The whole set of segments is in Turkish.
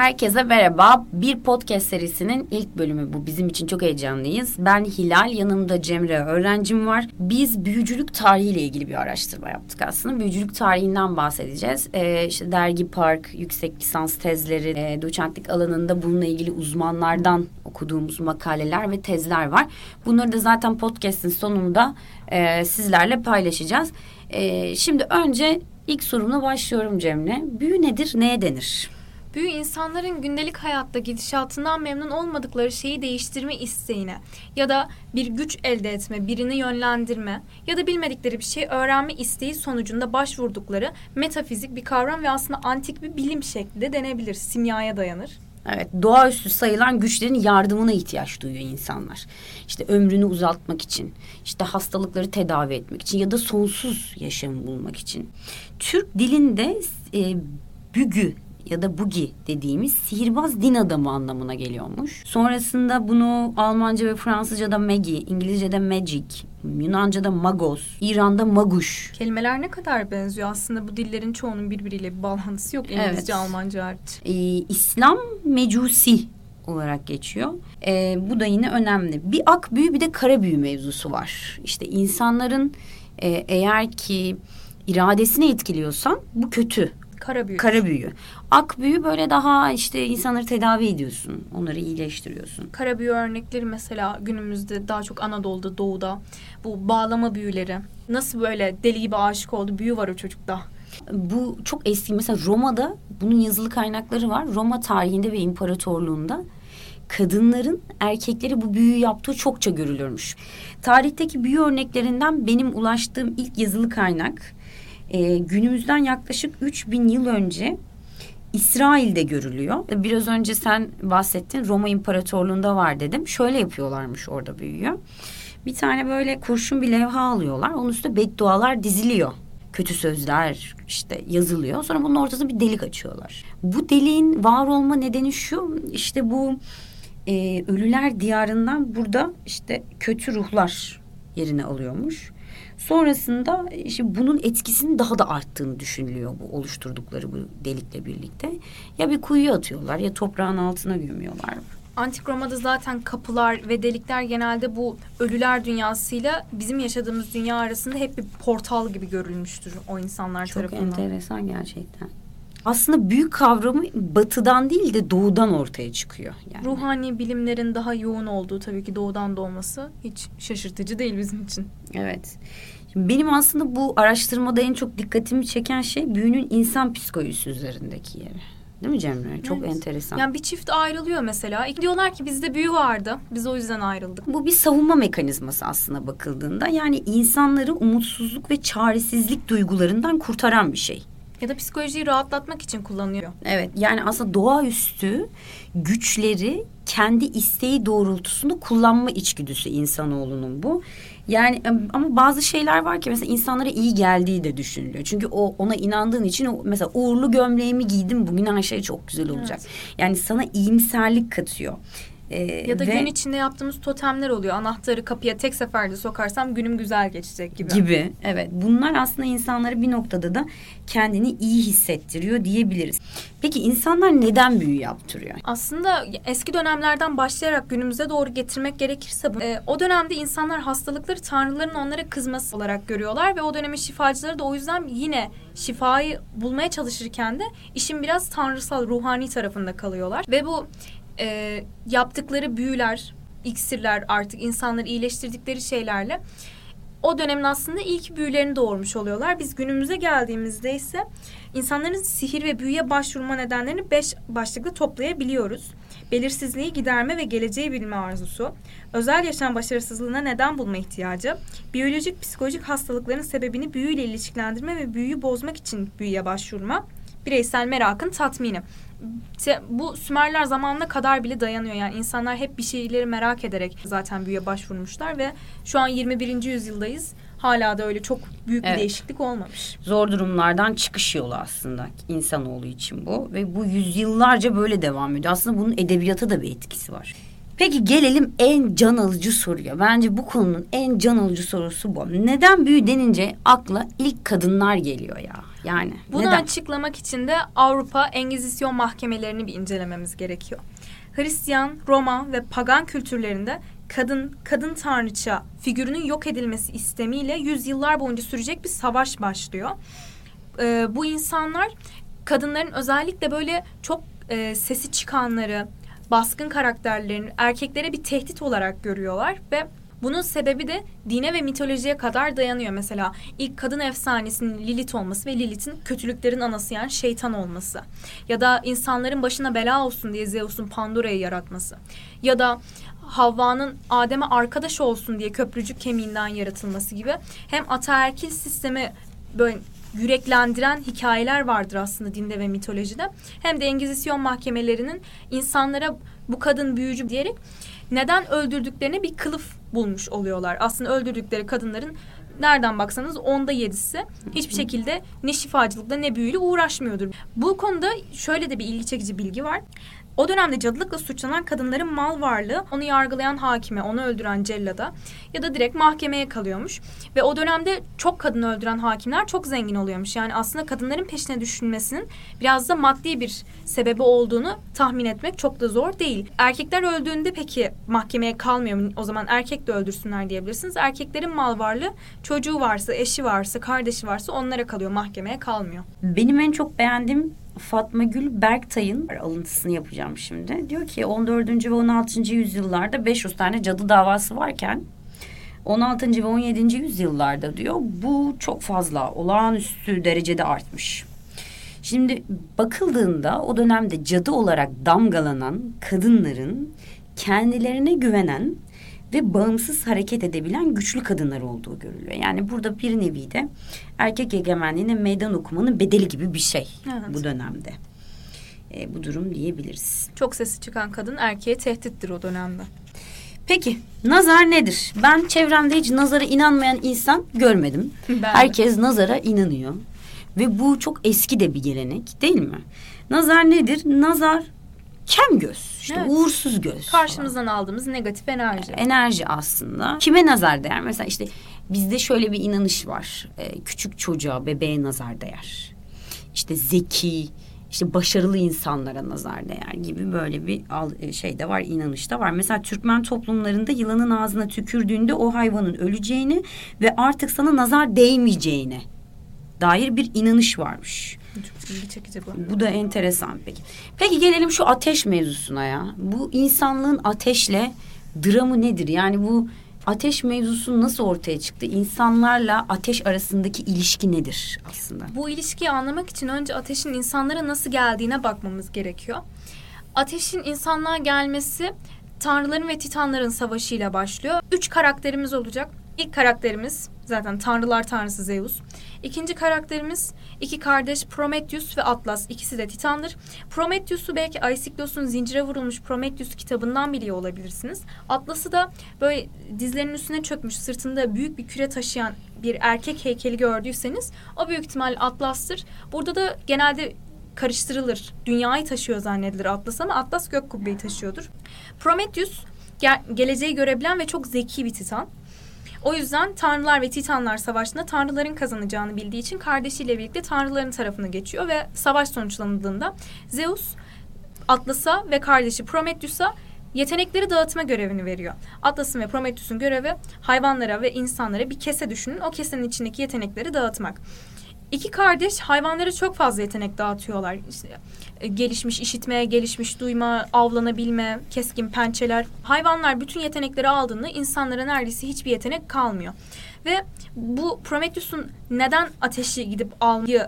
Herkese merhaba. Bir podcast serisinin ilk bölümü bu. Bizim için çok heyecanlıyız. Ben Hilal, yanımda Cemre öğrencim var. Biz büyücülük tarihiyle ilgili bir araştırma yaptık aslında. Büyücülük tarihinden bahsedeceğiz. Ee, işte dergi park, yüksek lisans tezleri, e, doçentlik alanında bununla ilgili uzmanlardan okuduğumuz makaleler ve tezler var. Bunları da zaten podcast'in sonunda e, sizlerle paylaşacağız. E, şimdi önce ilk sorumla başlıyorum Cemre. Büyü nedir, neye denir? Büyü insanların gündelik hayatta gidişatından memnun olmadıkları şeyi değiştirme isteğine ya da bir güç elde etme, birini yönlendirme ya da bilmedikleri bir şey öğrenme isteği sonucunda başvurdukları metafizik bir kavram ve aslında antik bir bilim şekli de denebilir. Simyaya dayanır. Evet, doğaüstü sayılan güçlerin yardımına ihtiyaç duyuyor insanlar. İşte ömrünü uzaltmak için, işte hastalıkları tedavi etmek için ya da sonsuz yaşam bulmak için. Türk dilinde e, bügü ya da bugi dediğimiz sihirbaz din adamı anlamına geliyormuş. Sonrasında bunu Almanca ve Fransızca'da magi, İngilizce'de magic, Yunanca'da magos, İran'da maguş. Kelimeler ne kadar benziyor aslında bu dillerin çoğunun birbiriyle bir bağlantısı yok İngilizce, evet. Almanca hariç. Ee, İslam mecusi olarak geçiyor. Ee, bu da yine önemli. Bir ak büyü bir de kara büyü mevzusu var. İşte insanların e, eğer ki iradesini etkiliyorsan bu kötü. Kara büyü. Kara büyü. Ak büyü böyle daha işte insanları tedavi ediyorsun. Onları iyileştiriyorsun. Kara büyü örnekleri mesela günümüzde daha çok Anadolu'da, Doğu'da bu bağlama büyüleri. Nasıl böyle deli gibi aşık oldu büyü var o çocukta. Bu çok eski mesela Roma'da bunun yazılı kaynakları var. Roma tarihinde ve imparatorluğunda kadınların erkekleri bu büyü yaptığı çokça görülürmüş. Tarihteki büyü örneklerinden benim ulaştığım ilk yazılı kaynak e, günümüzden yaklaşık 3000 yıl önce İsrail'de görülüyor. Biraz önce sen bahsettin Roma İmparatorluğu'nda var dedim. Şöyle yapıyorlarmış orada büyüyor. Bir tane böyle kurşun bir levha alıyorlar. Onun üstüne beddualar diziliyor. Kötü sözler işte yazılıyor. Sonra bunun ortasına bir delik açıyorlar. Bu deliğin var olma nedeni şu. işte bu e, ölüler diyarından burada işte kötü ruhlar yerine alıyormuş. Sonrasında işte bunun etkisinin daha da arttığını düşünülüyor bu oluşturdukları bu delikle birlikte. Ya bir kuyuya atıyorlar ya toprağın altına gömüyorlar. Antik Roma'da zaten kapılar ve delikler genelde bu ölüler dünyasıyla bizim yaşadığımız dünya arasında hep bir portal gibi görülmüştür o insanlar Çok tarafından. Çok enteresan gerçekten aslında büyük kavramı batıdan değil de doğudan ortaya çıkıyor. Yani. Ruhani bilimlerin daha yoğun olduğu tabii ki doğudan doğması hiç şaşırtıcı değil bizim için. Evet. Şimdi benim aslında bu araştırmada en çok dikkatimi çeken şey büyünün insan psikolojisi üzerindeki yeri. Değil mi Cemre? Çok evet. enteresan. Yani bir çift ayrılıyor mesela. Diyorlar ki bizde büyü vardı. Biz o yüzden ayrıldık. Bu bir savunma mekanizması aslında bakıldığında. Yani insanları umutsuzluk ve çaresizlik duygularından kurtaran bir şey. Ya da psikolojiyi rahatlatmak için kullanıyor. Evet yani aslında doğaüstü güçleri kendi isteği doğrultusunda kullanma içgüdüsü insanoğlunun bu. Yani ama bazı şeyler var ki mesela insanlara iyi geldiği de düşünülüyor. Çünkü o ona inandığın için o, mesela uğurlu gömleğimi giydim bugün her şey çok güzel olacak. Evet. Yani sana iyimserlik katıyor. Ee, ya da ve, gün içinde yaptığımız totemler oluyor. Anahtarı kapıya tek seferde sokarsam günüm güzel geçecek gibi. Gibi evet. Bunlar aslında insanları bir noktada da kendini iyi hissettiriyor diyebiliriz. Peki insanlar neden büyü yaptırıyor? Aslında eski dönemlerden başlayarak günümüze doğru getirmek gerekirse bu, e, o dönemde insanlar hastalıkları tanrıların onlara kızması olarak görüyorlar ve o dönemin şifacıları da o yüzden yine şifayı bulmaya çalışırken de işin biraz tanrısal, ruhani tarafında kalıyorlar. Ve bu e, yaptıkları büyüler, iksirler artık insanları iyileştirdikleri şeylerle o dönemin aslında ilk büyülerini doğurmuş oluyorlar. Biz günümüze geldiğimizde ise insanların sihir ve büyüye başvurma nedenlerini beş başlıklı toplayabiliyoruz. Belirsizliği giderme ve geleceği bilme arzusu, özel yaşam başarısızlığına neden bulma ihtiyacı, biyolojik psikolojik hastalıkların sebebini büyüyle ilişkilendirme ve büyüyü bozmak için büyüye başvurma, bireysel merakın tatmini bu Sümerler zamanına kadar bile dayanıyor. Yani insanlar hep bir şeyleri merak ederek zaten büyüye başvurmuşlar ve şu an 21. yüzyıldayız. Hala da öyle çok büyük evet. bir değişiklik olmamış. Zor durumlardan çıkış yolu aslında insanoğlu için bu ve bu yüzyıllarca böyle devam ediyor. Aslında bunun edebiyata da bir etkisi var. Peki gelelim en can alıcı soruya. Bence bu konunun en can alıcı sorusu bu. Neden büyü denince akla ilk kadınlar geliyor ya? Yani Bunu neden? açıklamak için de Avrupa Engizisyon mahkemelerini bir incelememiz gerekiyor. Hristiyan, Roma ve pagan kültürlerinde kadın, kadın tanrıça figürünün yok edilmesi istemiyle yüzyıllar boyunca sürecek bir savaş başlıyor. Ee, bu insanlar kadınların özellikle böyle çok e, sesi çıkanları, baskın karakterlerini erkeklere bir tehdit olarak görüyorlar ve bunun sebebi de dine ve mitolojiye kadar dayanıyor. Mesela ilk kadın efsanesinin Lilith olması ve Lilith'in kötülüklerin anası yani şeytan olması. Ya da insanların başına bela olsun diye Zeus'un Pandora'yı yaratması. Ya da Havva'nın Adem'e arkadaş olsun diye köprücük kemiğinden yaratılması gibi hem ataerkil sistemi böyle yüreklendiren hikayeler vardır aslında dinde ve mitolojide. Hem de Engizisyon mahkemelerinin insanlara bu kadın büyücü diyerek neden öldürdüklerine bir kılıf bulmuş oluyorlar. Aslında öldürdükleri kadınların nereden baksanız onda yedisi hiçbir şekilde ne şifacılıkla ne büyüyle uğraşmıyordur. Bu konuda şöyle de bir ilgi çekici bilgi var. O dönemde cadılıkla suçlanan kadınların mal varlığı onu yargılayan hakime, onu öldüren cellada ya da direkt mahkemeye kalıyormuş. Ve o dönemde çok kadın öldüren hakimler çok zengin oluyormuş. Yani aslında kadınların peşine düşünmesinin biraz da maddi bir sebebi olduğunu tahmin etmek çok da zor değil. Erkekler öldüğünde peki mahkemeye kalmıyor mu? O zaman erkek de öldürsünler diyebilirsiniz. Erkeklerin mal varlığı çocuğu varsa, eşi varsa, kardeşi varsa onlara kalıyor. Mahkemeye kalmıyor. Benim en çok beğendiğim Fatma Gül Berktay'ın alıntısını yapacağım şimdi. Diyor ki 14. ve 16. yüzyıllarda 500 tane cadı davası varken 16. ve 17. yüzyıllarda diyor bu çok fazla olağanüstü derecede artmış. Şimdi bakıldığında o dönemde cadı olarak damgalanan kadınların kendilerine güvenen ve bağımsız hareket edebilen güçlü kadınlar olduğu görülüyor. Yani burada bir nevi de erkek egemenliğine meydan okumanın bedeli gibi bir şey Evet. bu dönemde. E, bu durum diyebiliriz. Çok sesi çıkan kadın erkeğe tehdittir o dönemde. Peki nazar nedir? Ben çevremde hiç nazara inanmayan insan görmedim. Ben de. Herkes nazara inanıyor. Ve bu çok eski de bir gelenek değil mi? Nazar nedir? Nazar kem göz. işte Evet. uğursuz göz. falan. Karşımızdan aldığımız negatif enerji. enerji aslında. Kime nazar değer? Mesela işte bizde şöyle bir inanış var. Ee, küçük çocuğa, bebeğe nazar değer. İşte zeki, işte başarılı insanlara nazar değer gibi böyle bir e, şey de var, inanış da var. Mesela Türkmen toplumlarında yılanın ağzına tükürdüğünde o hayvanın öleceğini ve artık sana nazar değmeyeceğine dair bir inanış varmış. Çok ilgi çekici bu. Bu da enteresan peki. Peki gelelim şu ateş mevzusuna ya. Bu insanlığın ateşle dramı nedir? Yani bu ateş mevzusu nasıl ortaya çıktı? İnsanlarla ateş arasındaki ilişki nedir aslında? Bu ilişkiyi anlamak için önce ateşin insanlara nasıl geldiğine bakmamız gerekiyor. Ateşin insanlığa gelmesi tanrıların ve titanların savaşıyla başlıyor. Üç karakterimiz olacak. İlk karakterimiz zaten tanrılar tanrısı Zeus. İkinci karakterimiz iki kardeş Prometheus ve Atlas. İkisi de titandır. Prometheus'u belki Aisiklos'un zincire vurulmuş Prometheus kitabından biliyor olabilirsiniz. Atlas'ı da böyle dizlerinin üstüne çökmüş sırtında büyük bir küre taşıyan bir erkek heykeli gördüyseniz o büyük ihtimal Atlas'tır. Burada da genelde karıştırılır. Dünyayı taşıyor zannedilir Atlas ama Atlas gök kubbeyi taşıyordur. Prometheus ge- geleceği görebilen ve çok zeki bir titan. O yüzden tanrılar ve titanlar savaşında tanrıların kazanacağını bildiği için kardeşiyle birlikte tanrıların tarafına geçiyor ve savaş sonuçlandığında Zeus Atlas'a ve kardeşi Prometheus'a yetenekleri dağıtma görevini veriyor. Atlas'ın ve Prometheus'un görevi hayvanlara ve insanlara bir kese düşünün. O kesenin içindeki yetenekleri dağıtmak. İki kardeş hayvanlara çok fazla yetenek dağıtıyorlar. İşte e, gelişmiş işitme, gelişmiş duyma, avlanabilme, keskin pençeler. Hayvanlar bütün yetenekleri aldığında insanlara neredeyse hiçbir yetenek kalmıyor. Ve bu Prometheus'un neden ateşi gidip almayı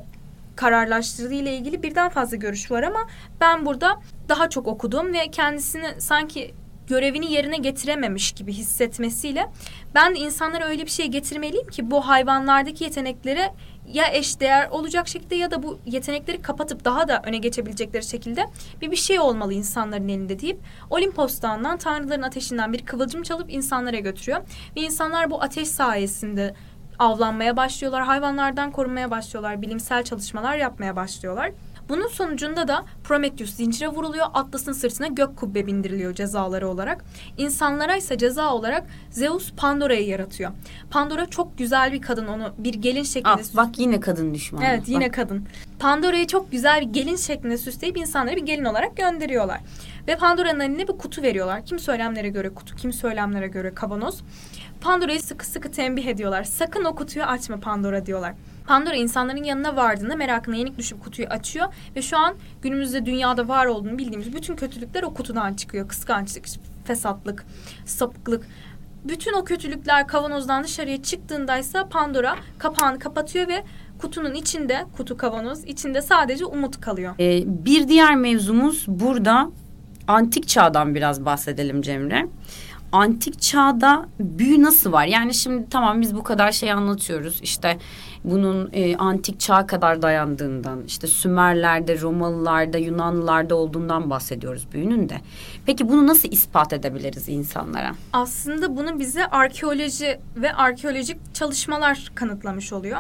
kararlaştırdığı ile ilgili birden fazla görüş var ama ben burada daha çok okudum ve kendisini sanki görevini yerine getirememiş gibi hissetmesiyle ben de insanlara öyle bir şey getirmeliyim ki bu hayvanlardaki yeteneklere ya eşdeğer olacak şekilde ya da bu yetenekleri kapatıp daha da öne geçebilecekleri şekilde bir bir şey olmalı insanların elinde deyip Olimpos Dağı'ndan tanrıların ateşinden bir kıvılcım çalıp insanlara götürüyor. Ve insanlar bu ateş sayesinde avlanmaya başlıyorlar, hayvanlardan korunmaya başlıyorlar, bilimsel çalışmalar yapmaya başlıyorlar. Bunun sonucunda da Prometheus zincire vuruluyor. Atlas'ın sırtına gök kubbe bindiriliyor cezaları olarak. İnsanlara ise ceza olarak Zeus Pandora'yı yaratıyor. Pandora çok güzel bir kadın onu bir gelin şeklinde... Ah, bak yine kadın düşmanı. Evet yine bak. kadın. Pandora'yı çok güzel bir gelin şeklinde süsleyip insanları bir gelin olarak gönderiyorlar. Ve Pandora'nın eline bir kutu veriyorlar. Kim söylemlere göre kutu, kim söylemlere göre kavanoz. Pandora'yı sıkı sıkı tembih ediyorlar. Sakın o kutuyu açma Pandora diyorlar. Pandora insanların yanına vardığında merakına yenik düşüp kutuyu açıyor ve şu an günümüzde dünyada var olduğunu bildiğimiz bütün kötülükler o kutudan çıkıyor. Kıskançlık, fesatlık, sapıklık. Bütün o kötülükler kavanozdan dışarıya çıktığındaysa Pandora kapağını kapatıyor ve kutunun içinde, kutu kavanoz içinde sadece umut kalıyor. Ee, bir diğer mevzumuz burada antik çağdan biraz bahsedelim Cemre. Antik çağda büyü nasıl var? Yani şimdi tamam biz bu kadar şey anlatıyoruz. İşte bunun e, antik çağ kadar dayandığından, işte Sümerlerde, Romalılarda, Yunanlılarda olduğundan bahsediyoruz büyünün de. Peki bunu nasıl ispat edebiliriz insanlara? Aslında bunu bize arkeoloji ve arkeolojik çalışmalar kanıtlamış oluyor.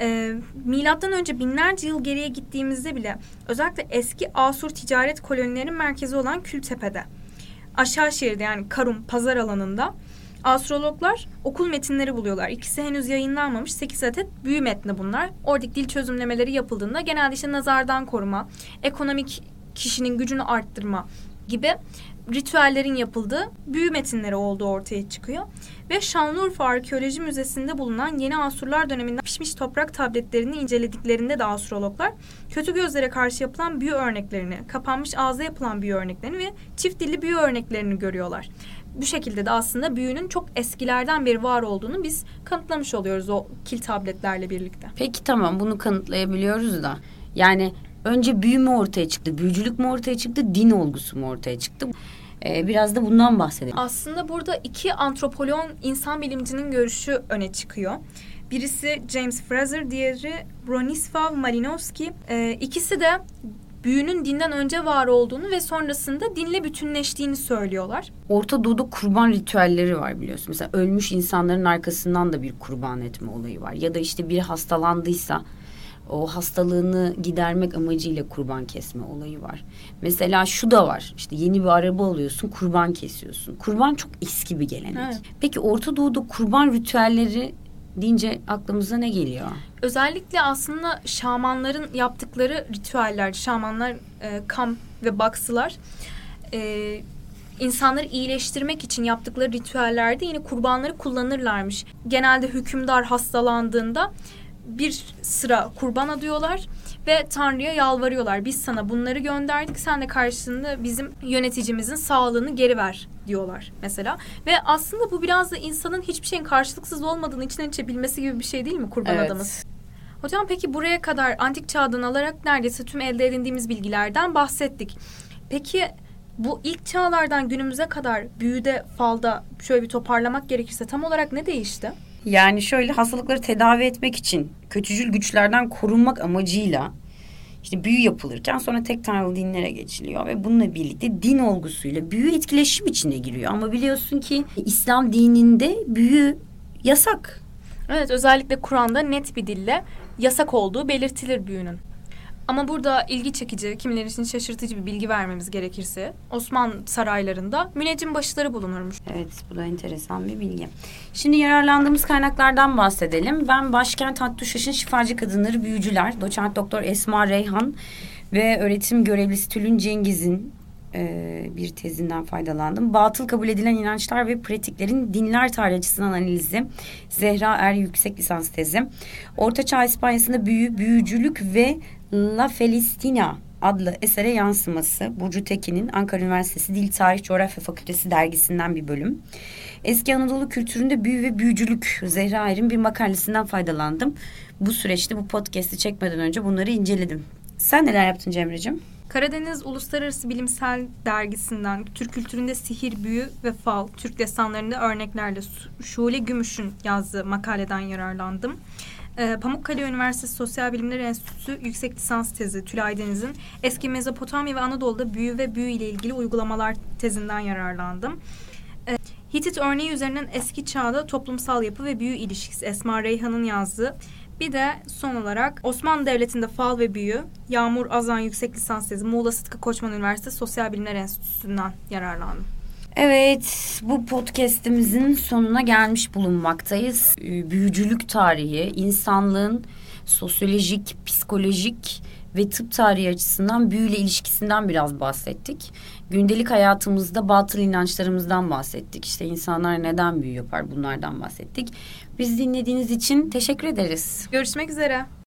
Ee, milattan önce binlerce yıl geriye gittiğimizde bile özellikle eski Asur ticaret kolonilerinin merkezi olan Kültepe'de aşağı şehirde yani Karum pazar alanında astrologlar okul metinleri buluyorlar. İkisi henüz yayınlanmamış 8 adet büyü metni bunlar. Oradaki dil çözümlemeleri yapıldığında genelde işte nazardan koruma, ekonomik kişinin gücünü arttırma gibi ritüellerin yapıldığı büyü metinleri olduğu ortaya çıkıyor. Ve Şanlıurfa Arkeoloji Müzesi'nde bulunan yeni Asurlar döneminden pişmiş toprak tabletlerini incelediklerinde de astrologlar kötü gözlere karşı yapılan büyü örneklerini, kapanmış ağza yapılan büyü örneklerini ve çift dilli büyü örneklerini görüyorlar. Bu şekilde de aslında büyünün çok eskilerden beri var olduğunu biz kanıtlamış oluyoruz o kil tabletlerle birlikte. Peki tamam bunu kanıtlayabiliyoruz da yani önce büyü mü ortaya çıktı, büyücülük mü ortaya çıktı, din olgusu mu ortaya çıktı? Ee, biraz da bundan bahsedelim. Aslında burada iki antropoloğun insan bilimcinin görüşü öne çıkıyor. Birisi James Fraser, diğeri Bronislaw Malinowski. Ee, ikisi de büyünün dinden önce var olduğunu ve sonrasında dinle bütünleştiğini söylüyorlar. Orta Doğu'da kurban ritüelleri var biliyorsun. Mesela ölmüş insanların arkasından da bir kurban etme olayı var. Ya da işte biri hastalandıysa o hastalığını gidermek amacıyla kurban kesme olayı var. Mesela şu da var. İşte yeni bir araba alıyorsun, kurban kesiyorsun. Kurban çok eski bir gelenek. Evet. Peki Orta Doğu'da kurban ritüelleri deyince aklımıza ne geliyor? Özellikle aslında şamanların yaptıkları ritüeller, şamanlar e, kam ve baksılar e, insanları iyileştirmek için yaptıkları ritüellerde yine kurbanları kullanırlarmış. Genelde hükümdar hastalandığında bir sıra kurban adıyorlar ve Tanrı'ya yalvarıyorlar. Biz sana bunları gönderdik. Sen de karşılığında bizim yöneticimizin sağlığını geri ver diyorlar mesela. Ve aslında bu biraz da insanın hiçbir şeyin karşılıksız olmadığını içten içe bilmesi gibi bir şey değil mi kurban Evet. adamın? Hocam peki buraya kadar antik çağdan alarak neredeyse tüm elde edindiğimiz bilgilerden bahsettik. Peki bu ilk çağlardan günümüze kadar büyüde, falda şöyle bir toparlamak gerekirse tam olarak ne değişti? Yani şöyle hastalıkları tedavi etmek için kötücül güçlerden korunmak amacıyla işte büyü yapılırken sonra tek tanrılı dinlere geçiliyor ve bununla birlikte din olgusuyla büyü etkileşim içine giriyor. Ama biliyorsun ki İslam dininde büyü yasak. Evet özellikle Kur'an'da net bir dille yasak olduğu belirtilir büyünün. Ama burada ilgi çekici, kimileri için şaşırtıcı bir bilgi vermemiz gerekirse Osmanlı saraylarında müneccim başları bulunurmuş. Evet bu da enteresan bir bilgi. Şimdi yararlandığımız kaynaklardan bahsedelim. Ben Başkent Hattuşaş'ın Şifacı Kadınları Büyücüler, doçent doktor Esma Reyhan ve öğretim görevlisi Tülün Cengiz'in e, bir tezinden faydalandım. Batıl kabul edilen inançlar ve pratiklerin dinler tarihi açısından analizi. Zehra Er yüksek lisans tezi. Ortaçağ İspanya'sında büyü, büyücülük ve La Felistina adlı esere yansıması. Burcu Tekin'in Ankara Üniversitesi Dil Tarih Coğrafya Fakültesi dergisinden bir bölüm. Eski Anadolu kültüründe büyü ve büyücülük Zehra Er'in bir makalesinden faydalandım. Bu süreçte bu podcast'i çekmeden önce bunları inceledim. Sen neler yaptın Cemre'cim? Karadeniz Uluslararası Bilimsel Dergisi'nden Türk kültüründe sihir, büyü ve fal, Türk destanlarında örneklerle Şule Gümüş'ün yazdığı makaleden yararlandım. Ee, Pamukkale Üniversitesi Sosyal Bilimler Enstitüsü yüksek lisans tezi Tülay Deniz'in eski Mezopotamya ve Anadolu'da büyü ve büyü ile ilgili uygulamalar tezinden yararlandım. Ee, Hitit örneği üzerinden eski çağda toplumsal yapı ve büyü ilişkisi Esma Reyhan'ın yazdığı Bir de son olarak Osmanlı Devleti'nde fal ve büyü, Yağmur Azan Yüksek Lisans Tezi, Muğla Sıtkı Koçman Üniversitesi Sosyal Bilimler Enstitüsü'nden yararlandım. Evet, bu podcast'imizin sonuna gelmiş bulunmaktayız. Ee, Büyücülük tarihi, insanlığın sosyolojik, psikolojik ve tıp tarihi açısından büyüyle ilişkisinden biraz bahsettik. Gündelik hayatımızda batıl inançlarımızdan bahsettik. İşte insanlar neden büyü yapar bunlardan bahsettik. Biz dinlediğiniz için teşekkür ederiz. Görüşmek üzere.